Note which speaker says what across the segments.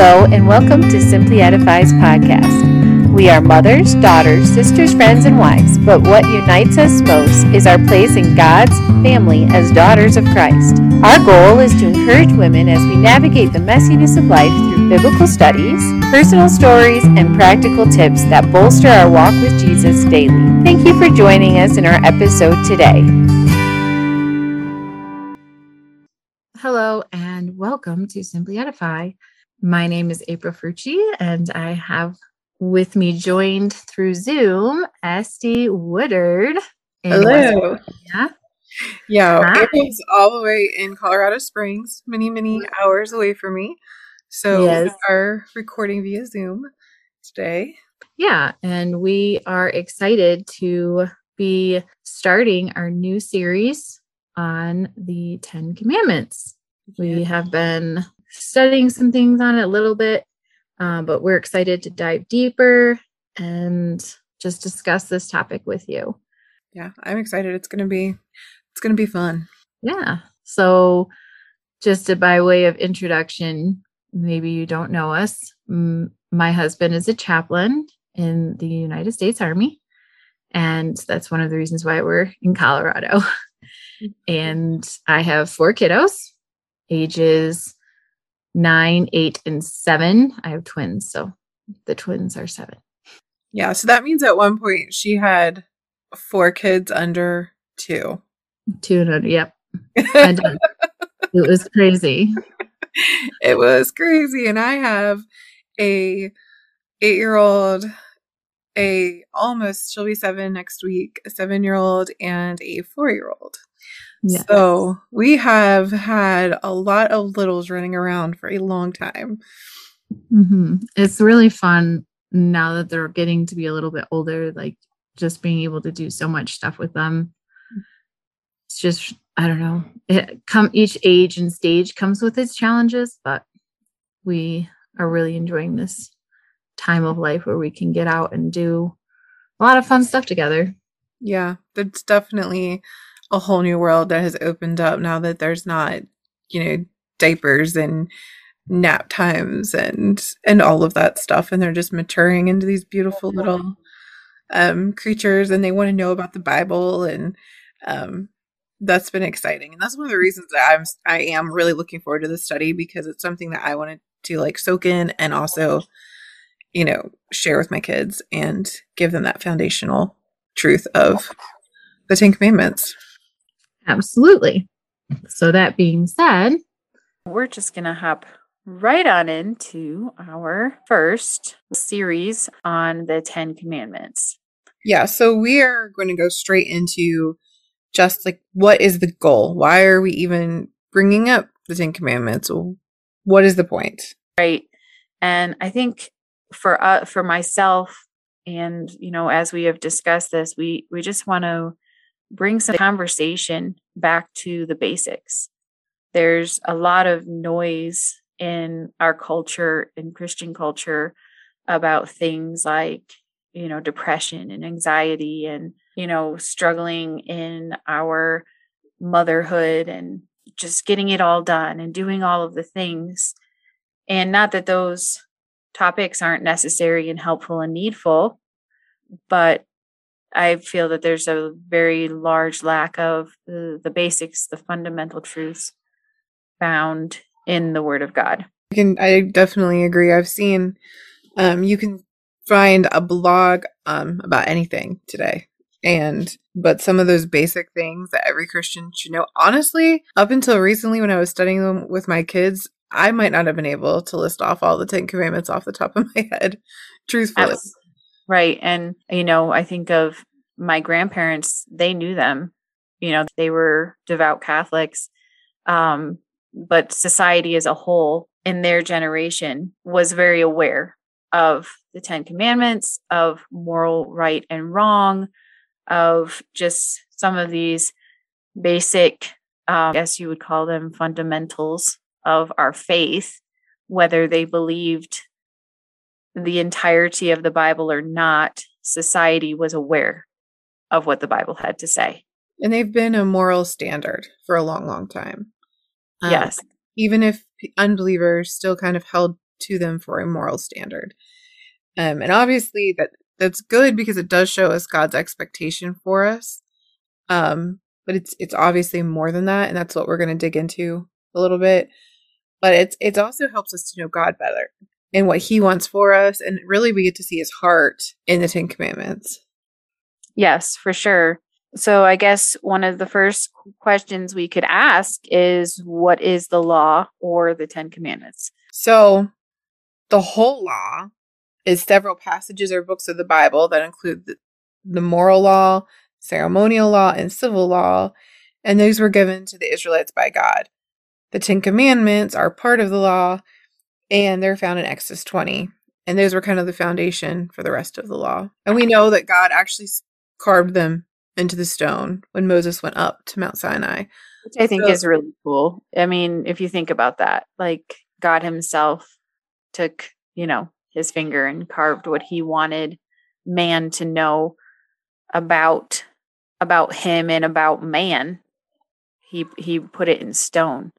Speaker 1: Hello, and welcome to Simply Edify's podcast. We are mothers, daughters, sisters, friends, and wives, but what unites us most is our place in God's family as daughters of Christ. Our goal is to encourage women as we navigate the messiness of life through biblical studies, personal stories, and practical tips that bolster our walk with Jesus daily. Thank you for joining us in our episode today. Hello, and welcome to Simply Edify. My name is April Frucci, and I have with me joined through Zoom Esty Woodard.
Speaker 2: Hello. Yeah. Yeah, April's all the way in Colorado Springs, many, many hours away from me. So yes. we are recording via Zoom today.
Speaker 1: Yeah, and we are excited to be starting our new series on the Ten Commandments. We have been studying some things on it a little bit, uh, but we're excited to dive deeper and just discuss this topic with you.
Speaker 2: Yeah, I'm excited. It's gonna be it's gonna be fun.
Speaker 1: Yeah. So, just by way of introduction, maybe you don't know us. My husband is a chaplain in the United States Army, and that's one of the reasons why we're in Colorado. and I have four kiddos, ages nine, eight, and seven. I have twins, so the twins are seven.
Speaker 2: Yeah, so that means at one point she had four kids under two.
Speaker 1: Two and under, yep. Um, it was crazy.
Speaker 2: It was crazy. And I have a eight year old, a almost she'll be seven next week, a seven year old, and a four year old. Yes. So we have had a lot of littles running around for a long time.
Speaker 1: Mm-hmm. It's really fun now that they're getting to be a little bit older, like just being able to do so much stuff with them. It's just, I don't know, it come each age and stage comes with its challenges, but we are really enjoying this time of life where we can get out and do a lot of fun stuff together.
Speaker 2: Yeah, that's definitely a whole new world that has opened up now that there's not, you know, diapers and nap times and and all of that stuff. And they're just maturing into these beautiful little um creatures and they want to know about the Bible and um that's been exciting. And that's one of the reasons that I'm I am really looking forward to this study because it's something that I wanted to like soak in and also you know share with my kids and give them that foundational truth of the 10 commandments.
Speaker 1: Absolutely. So, that being said, we're just going to hop right on into our first series on the Ten Commandments.
Speaker 2: Yeah. So, we are going to go straight into just like what is the goal? Why are we even bringing up the Ten Commandments? What is the point?
Speaker 1: Right. And I think for uh, for myself and you know as we have discussed this we we just want to bring some conversation back to the basics. There's a lot of noise in our culture, in Christian culture, about things like, you know, depression and anxiety and, you know, struggling in our motherhood and just getting it all done and doing all of the things. And not that those topics aren't necessary and helpful and needful, but I feel that there's a very large lack of the, the basics, the fundamental truths found in the Word of God.
Speaker 2: I can I definitely agree. I've seen um, you can find a blog um, about anything today. And but some of those basic things that every Christian should know. Honestly, up until recently when I was studying them with my kids, I might not have been able to list off all the Ten Commandments off the top of my head, truthfully. Absolutely.
Speaker 1: Right. And, you know, I think of my grandparents, they knew them. You know, they were devout Catholics. Um, but society as a whole in their generation was very aware of the Ten Commandments, of moral right and wrong, of just some of these basic, um, I guess you would call them fundamentals of our faith, whether they believed the entirety of the Bible or not, society was aware of what the Bible had to say.
Speaker 2: And they've been a moral standard for a long, long time.
Speaker 1: Um, yes.
Speaker 2: Even if unbelievers still kind of held to them for a moral standard. Um, and obviously that that's good because it does show us God's expectation for us. Um, but it's it's obviously more than that, and that's what we're going to dig into a little bit. But it's it's also helps us to know God better and what He wants for us, and really we get to see His heart in the Ten Commandments.
Speaker 1: Yes, for sure. So I guess one of the first questions we could ask is what is the law or the 10 commandments?
Speaker 2: So the whole law is several passages or books of the Bible that include the, the moral law, ceremonial law, and civil law, and those were given to the Israelites by God. The Ten Commandments are part of the law, and they're found in Exodus 20. And those were kind of the foundation for the rest of the law. And we know that God actually carved them into the stone when Moses went up to Mount Sinai.
Speaker 1: Which I think so, is really cool. I mean, if you think about that, like God Himself took, you know, his finger and carved what he wanted man to know about about him and about man. He he put it in stone.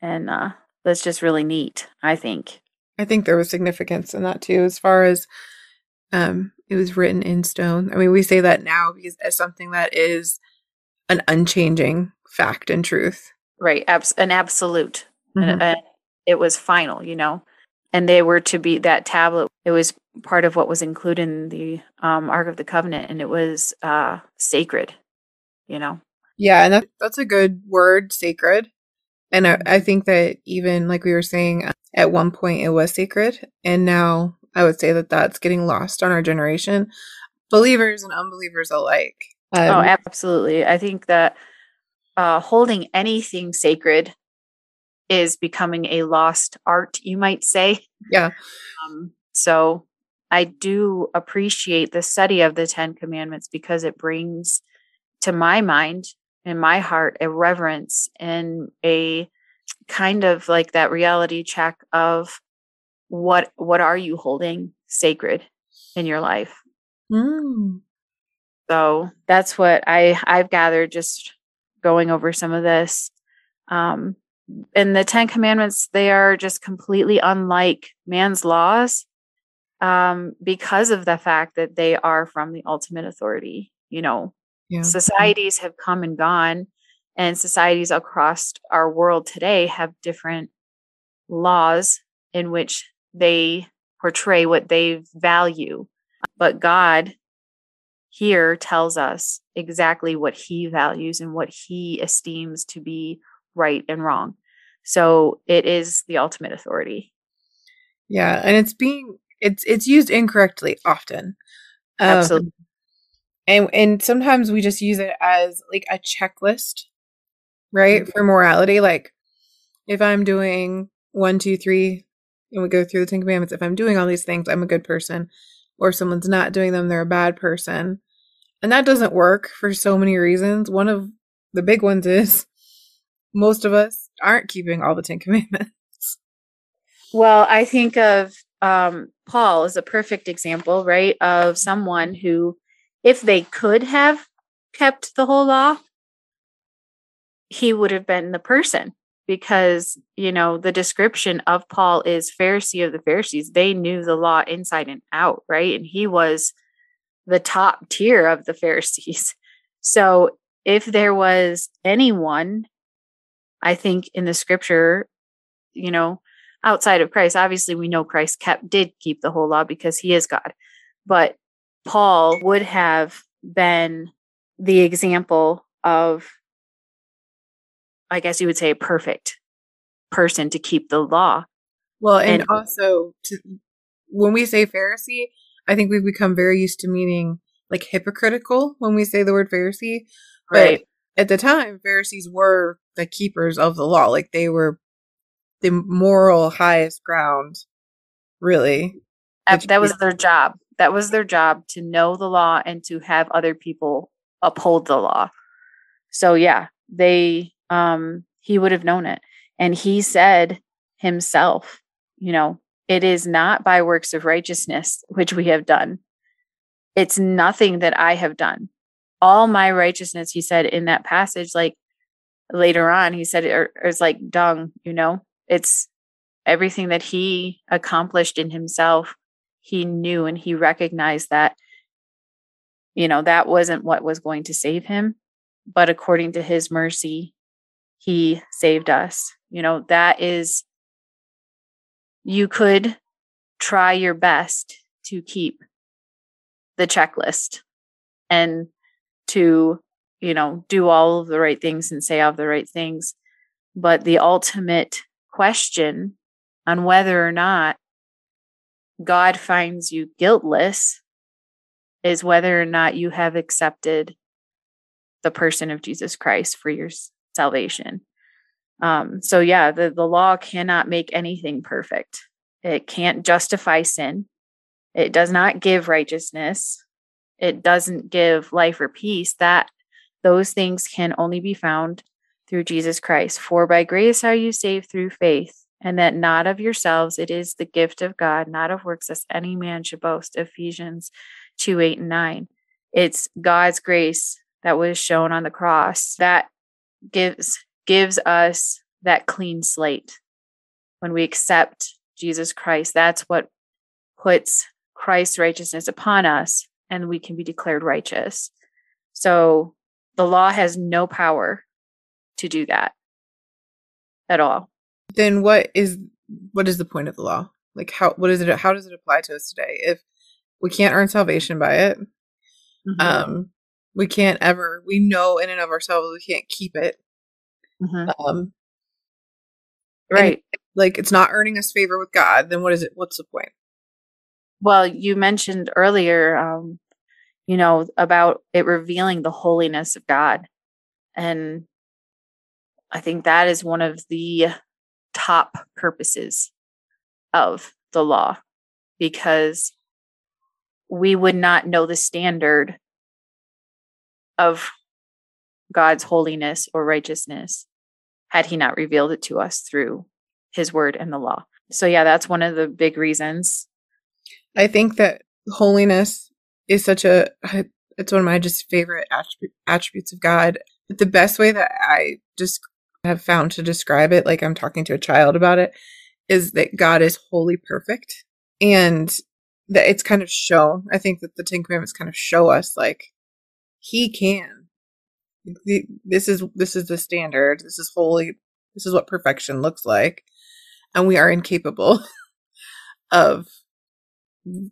Speaker 1: And uh that's just really neat, I think.
Speaker 2: I think there was significance in that too, as far as um it was written in stone. I mean, we say that now because as something that is an unchanging fact and truth.
Speaker 1: Right. Abs- an absolute. Mm-hmm. And, and it was final, you know. And they were to be that tablet. It was part of what was included in the um, Ark of the Covenant, and it was uh, sacred, you know.
Speaker 2: Yeah, and that, that's a good word, sacred. And I, I think that even like we were saying, at one point it was sacred, and now I would say that that's getting lost on our generation, believers and unbelievers alike.
Speaker 1: Um, oh, absolutely. I think that uh, holding anything sacred is becoming a lost art, you might say.
Speaker 2: Yeah.
Speaker 1: Um, so I do appreciate the study of the Ten Commandments because it brings to my mind and my heart a reverence and a kind of like that reality check of what what are you holding sacred in your life?
Speaker 2: Mm.
Speaker 1: so that's what i i've gathered just going over some of this. Um and the ten commandments they are just completely unlike man's laws um because of the fact that they are from the ultimate authority you know yeah. societies have come and gone and societies across our world today have different laws in which they portray what they value. But God here tells us exactly what he values and what he esteems to be right and wrong. So it is the ultimate authority.
Speaker 2: Yeah, and it's being it's it's used incorrectly often.
Speaker 1: Um, Absolutely.
Speaker 2: And and sometimes we just use it as like a checklist, right? Mm-hmm. For morality. Like if I'm doing one, two, three, and we go through the Ten Commandments. If I'm doing all these things, I'm a good person. Or if someone's not doing them, they're a bad person. And that doesn't work for so many reasons. One of the big ones is most of us aren't keeping all the Ten Commandments.
Speaker 1: Well, I think of um, Paul as a perfect example, right? Of someone who, if they could have kept the whole law, he would have been the person because you know the description of Paul is Pharisee of the Pharisees. They knew the law inside and out, right? And he was the top tier of the Pharisees. So if there was anyone, I think in the scripture, you know, outside of Christ, obviously we know Christ kept did keep the whole law because he is God. But Paul would have been the example of I guess you would say, a perfect person to keep the law.
Speaker 2: Well, and, and also to, when we say Pharisee, I think we've become very used to meaning like hypocritical when we say the word Pharisee. Right. But at the time, Pharisees were the keepers of the law. Like they were the moral highest ground, really.
Speaker 1: That, that was their job. That was their job to know the law and to have other people uphold the law. So, yeah, they um, he would have known it. And he said himself, you know, it is not by works of righteousness which we have done. It's nothing that I have done. All my righteousness, he said in that passage, like later on, he said it is like dung, you know, it's everything that he accomplished in himself, he knew and he recognized that, you know, that wasn't what was going to save him. But according to his mercy, he saved us. You know, that is, you could try your best to keep the checklist and to, you know, do all of the right things and say all the right things. But the ultimate question on whether or not God finds you guiltless is whether or not you have accepted the person of Jesus Christ for your salvation. Um, so, yeah, the, the law cannot make anything perfect, it can't justify sin, it does not give righteousness, it doesn't give life or peace. That those things can only be found through Jesus Christ. For by grace are you saved through faith, and that not of yourselves, it is the gift of God, not of works, as any man should boast. Ephesians 2 8 and 9. It's God's grace that was shown on the cross that gives gives us that clean slate. When we accept Jesus Christ, that's what puts Christ's righteousness upon us, and we can be declared righteous. So the law has no power to do that at all.
Speaker 2: Then what is what is the point of the law? Like how what is it how does it apply to us today? If we can't earn salvation by it, mm-hmm. um we can't ever we know in and of ourselves we can't keep it. Mm-hmm. Um
Speaker 1: right.
Speaker 2: like it's not earning us favor with God, then what is it what's the point?
Speaker 1: Well, you mentioned earlier um you know about it revealing the holiness of God. And I think that is one of the top purposes of the law because we would not know the standard of God's holiness or righteousness had he not revealed it to us through his word and the law. So, yeah, that's one of the big reasons.
Speaker 2: I think that holiness is such a, it's one of my just favorite attributes of God. But the best way that I just have found to describe it, like I'm talking to a child about it, is that God is wholly perfect and that it's kind of shown. I think that the Ten Commandments kind of show us like he can. This is this is the standard. This is holy. This is what perfection looks like, and we are incapable of.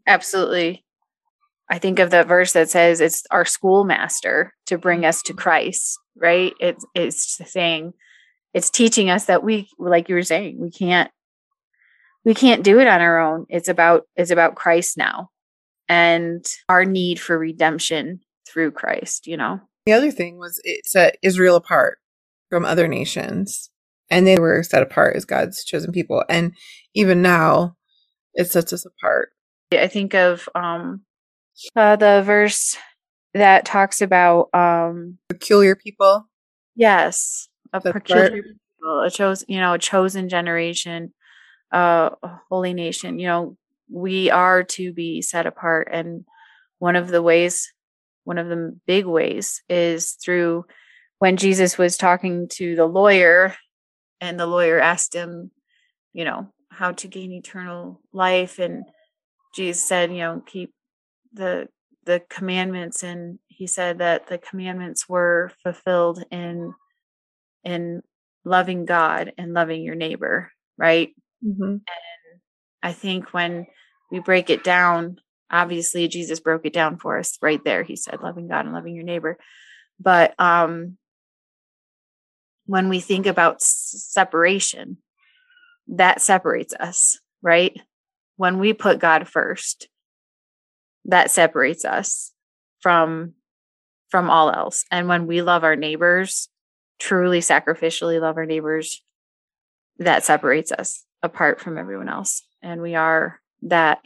Speaker 1: Absolutely, I think of that verse that says it's our schoolmaster to bring us to mm-hmm. Christ. Right? It's it's saying it's teaching us that we like you were saying we can't we can't do it on our own. It's about it's about christ now and our need for redemption through christ you know?
Speaker 2: The other thing was it set israel apart from other nations and they were set apart as god's chosen people. And even now it sets us apart.
Speaker 1: I think of um uh, the verse that talks about um
Speaker 2: peculiar people.
Speaker 1: Yes a peculiar people, a chosen, you know, a chosen generation, uh, a holy nation. You know, we are to be set apart, and one of the ways, one of the big ways, is through when Jesus was talking to the lawyer, and the lawyer asked him, you know, how to gain eternal life, and Jesus said, you know, keep the the commandments and he said that the commandments were fulfilled in in loving God and loving your neighbor, right? Mm-hmm. And I think when we break it down, obviously Jesus broke it down for us right there. He said, loving God and loving your neighbor. But um, when we think about s- separation, that separates us, right? When we put God first, that separates us from from all else. And when we love our neighbors, truly sacrificially love our neighbors, that separates us apart from everyone else. And we are that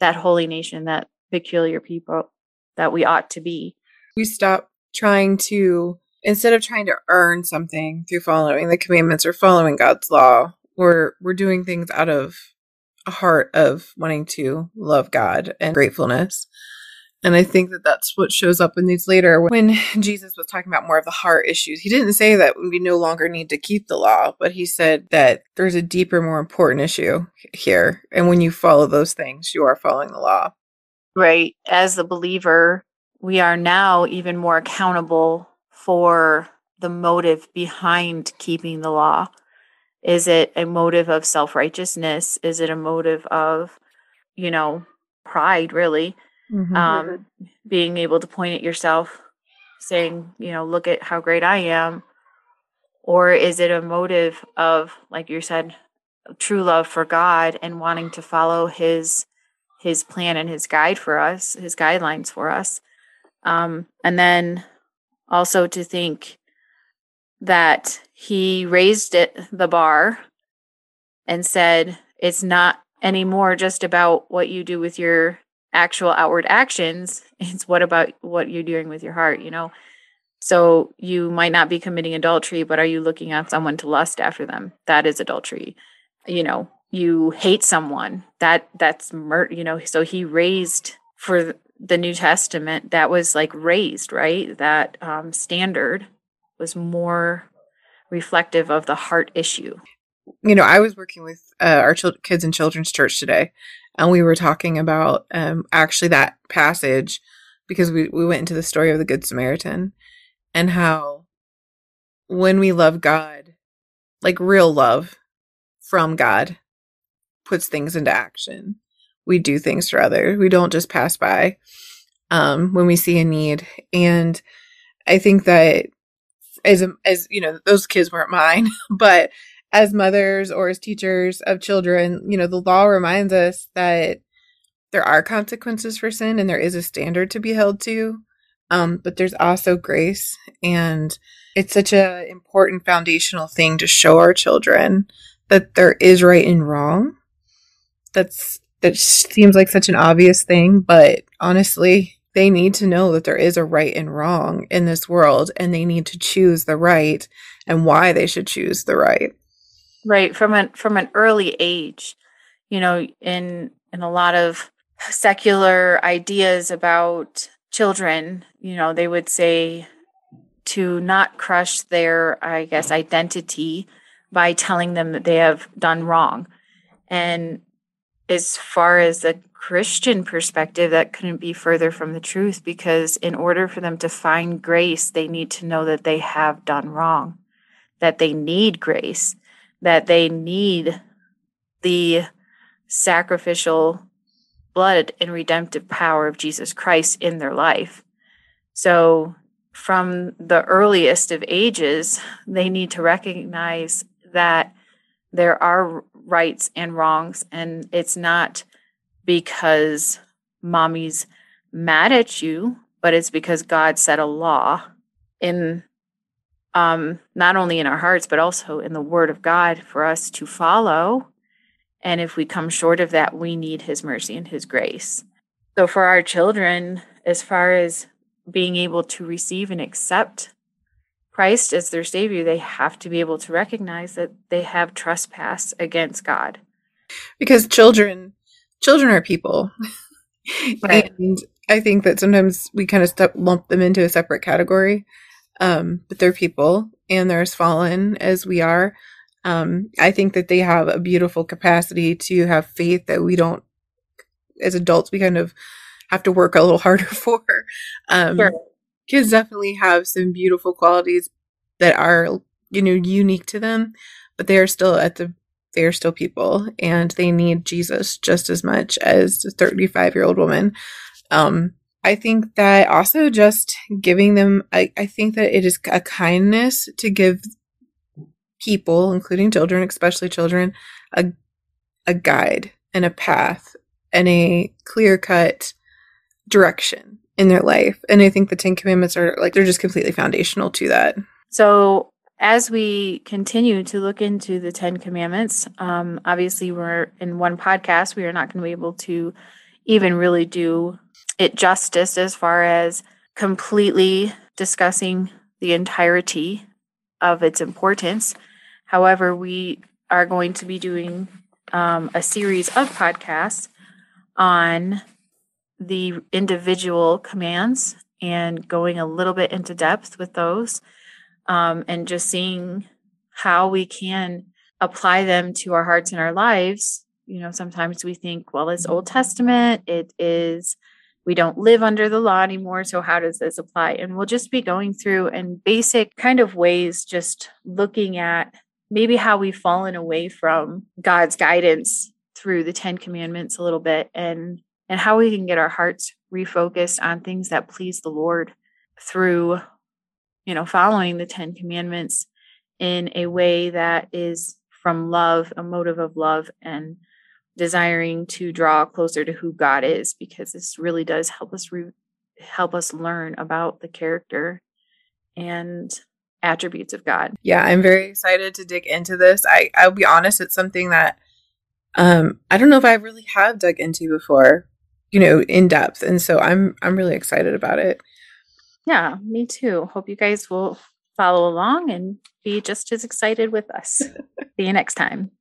Speaker 1: that holy nation, that peculiar people that we ought to be.
Speaker 2: We stop trying to instead of trying to earn something through following the commandments or following God's law, we're we're doing things out of a heart of wanting to love God and gratefulness. And I think that that's what shows up in these later when Jesus was talking about more of the heart issues. He didn't say that we no longer need to keep the law, but he said that there's a deeper, more important issue here. And when you follow those things, you are following the law.
Speaker 1: Right. As the believer, we are now even more accountable for the motive behind keeping the law. Is it a motive of self righteousness? Is it a motive of, you know, pride, really? Mm-hmm. Um, being able to point at yourself, saying, you know, look at how great I am. Or is it a motive of, like you said, true love for God and wanting to follow his his plan and his guide for us, his guidelines for us. Um, and then also to think that he raised it the bar and said it's not anymore just about what you do with your actual outward actions it's what about what you're doing with your heart you know? So you might not be committing adultery but are you looking at someone to lust after them? That is adultery. You know you hate someone. That that's murder you know so he raised for the new testament that was like raised right? That um, standard was more reflective of the heart issue
Speaker 2: you know i was working with uh, our kids in children's church today and we were talking about um, actually that passage because we, we went into the story of the good samaritan and how when we love god like real love from god puts things into action. We do things for others. We don't just pass by um, when we see a need. And I think that as as you know, those kids weren't mine, but as mothers or as teachers of children, you know, the law reminds us that there are consequences for sin and there is a standard to be held to. Um, but there's also grace and it's such an important foundational thing to show our children that there is right and wrong that's that seems like such an obvious thing, but honestly, they need to know that there is a right and wrong in this world and they need to choose the right and why they should choose the right.
Speaker 1: Right, from an from an early age. You know, in in a lot of secular ideas about children, you know, they would say to not crush their I guess identity by telling them that they have done wrong. And as far as a Christian perspective, that couldn't be further from the truth because, in order for them to find grace, they need to know that they have done wrong, that they need grace, that they need the sacrificial blood and redemptive power of Jesus Christ in their life. So, from the earliest of ages, they need to recognize that there are rights and wrongs and it's not because mommy's mad at you but it's because god set a law in um not only in our hearts but also in the word of god for us to follow and if we come short of that we need his mercy and his grace so for our children as far as being able to receive and accept Christ as their Savior, they have to be able to recognize that they have trespass against God.
Speaker 2: Because children, children are people. Right. and I think that sometimes we kind of step, lump them into a separate category. Um, but they're people and they're as fallen as we are. Um, I think that they have a beautiful capacity to have faith that we don't, as adults, we kind of have to work a little harder for. Um, sure kids definitely have some beautiful qualities that are you know unique to them but they are still at the they are still people and they need jesus just as much as a 35 year old woman um i think that also just giving them I, I think that it is a kindness to give people including children especially children a a guide and a path and a clear cut direction in their life. And I think the Ten Commandments are like, they're just completely foundational to that.
Speaker 1: So, as we continue to look into the Ten Commandments, um, obviously, we're in one podcast, we are not going to be able to even really do it justice as far as completely discussing the entirety of its importance. However, we are going to be doing um, a series of podcasts on the individual commands and going a little bit into depth with those um, and just seeing how we can apply them to our hearts and our lives. You know, sometimes we think, well, it's Old Testament, it is, we don't live under the law anymore. So, how does this apply? And we'll just be going through in basic kind of ways, just looking at maybe how we've fallen away from God's guidance through the 10 commandments a little bit and and how we can get our hearts refocused on things that please the Lord through you know following the 10 commandments in a way that is from love, a motive of love and desiring to draw closer to who God is because this really does help us re- help us learn about the character and attributes of God.
Speaker 2: Yeah, I'm very excited to dig into this. I I'll be honest, it's something that um I don't know if I really have dug into before, you know, in depth. And so I'm I'm really excited about it.
Speaker 1: Yeah, me too. Hope you guys will follow along and be just as excited with us. See you next time.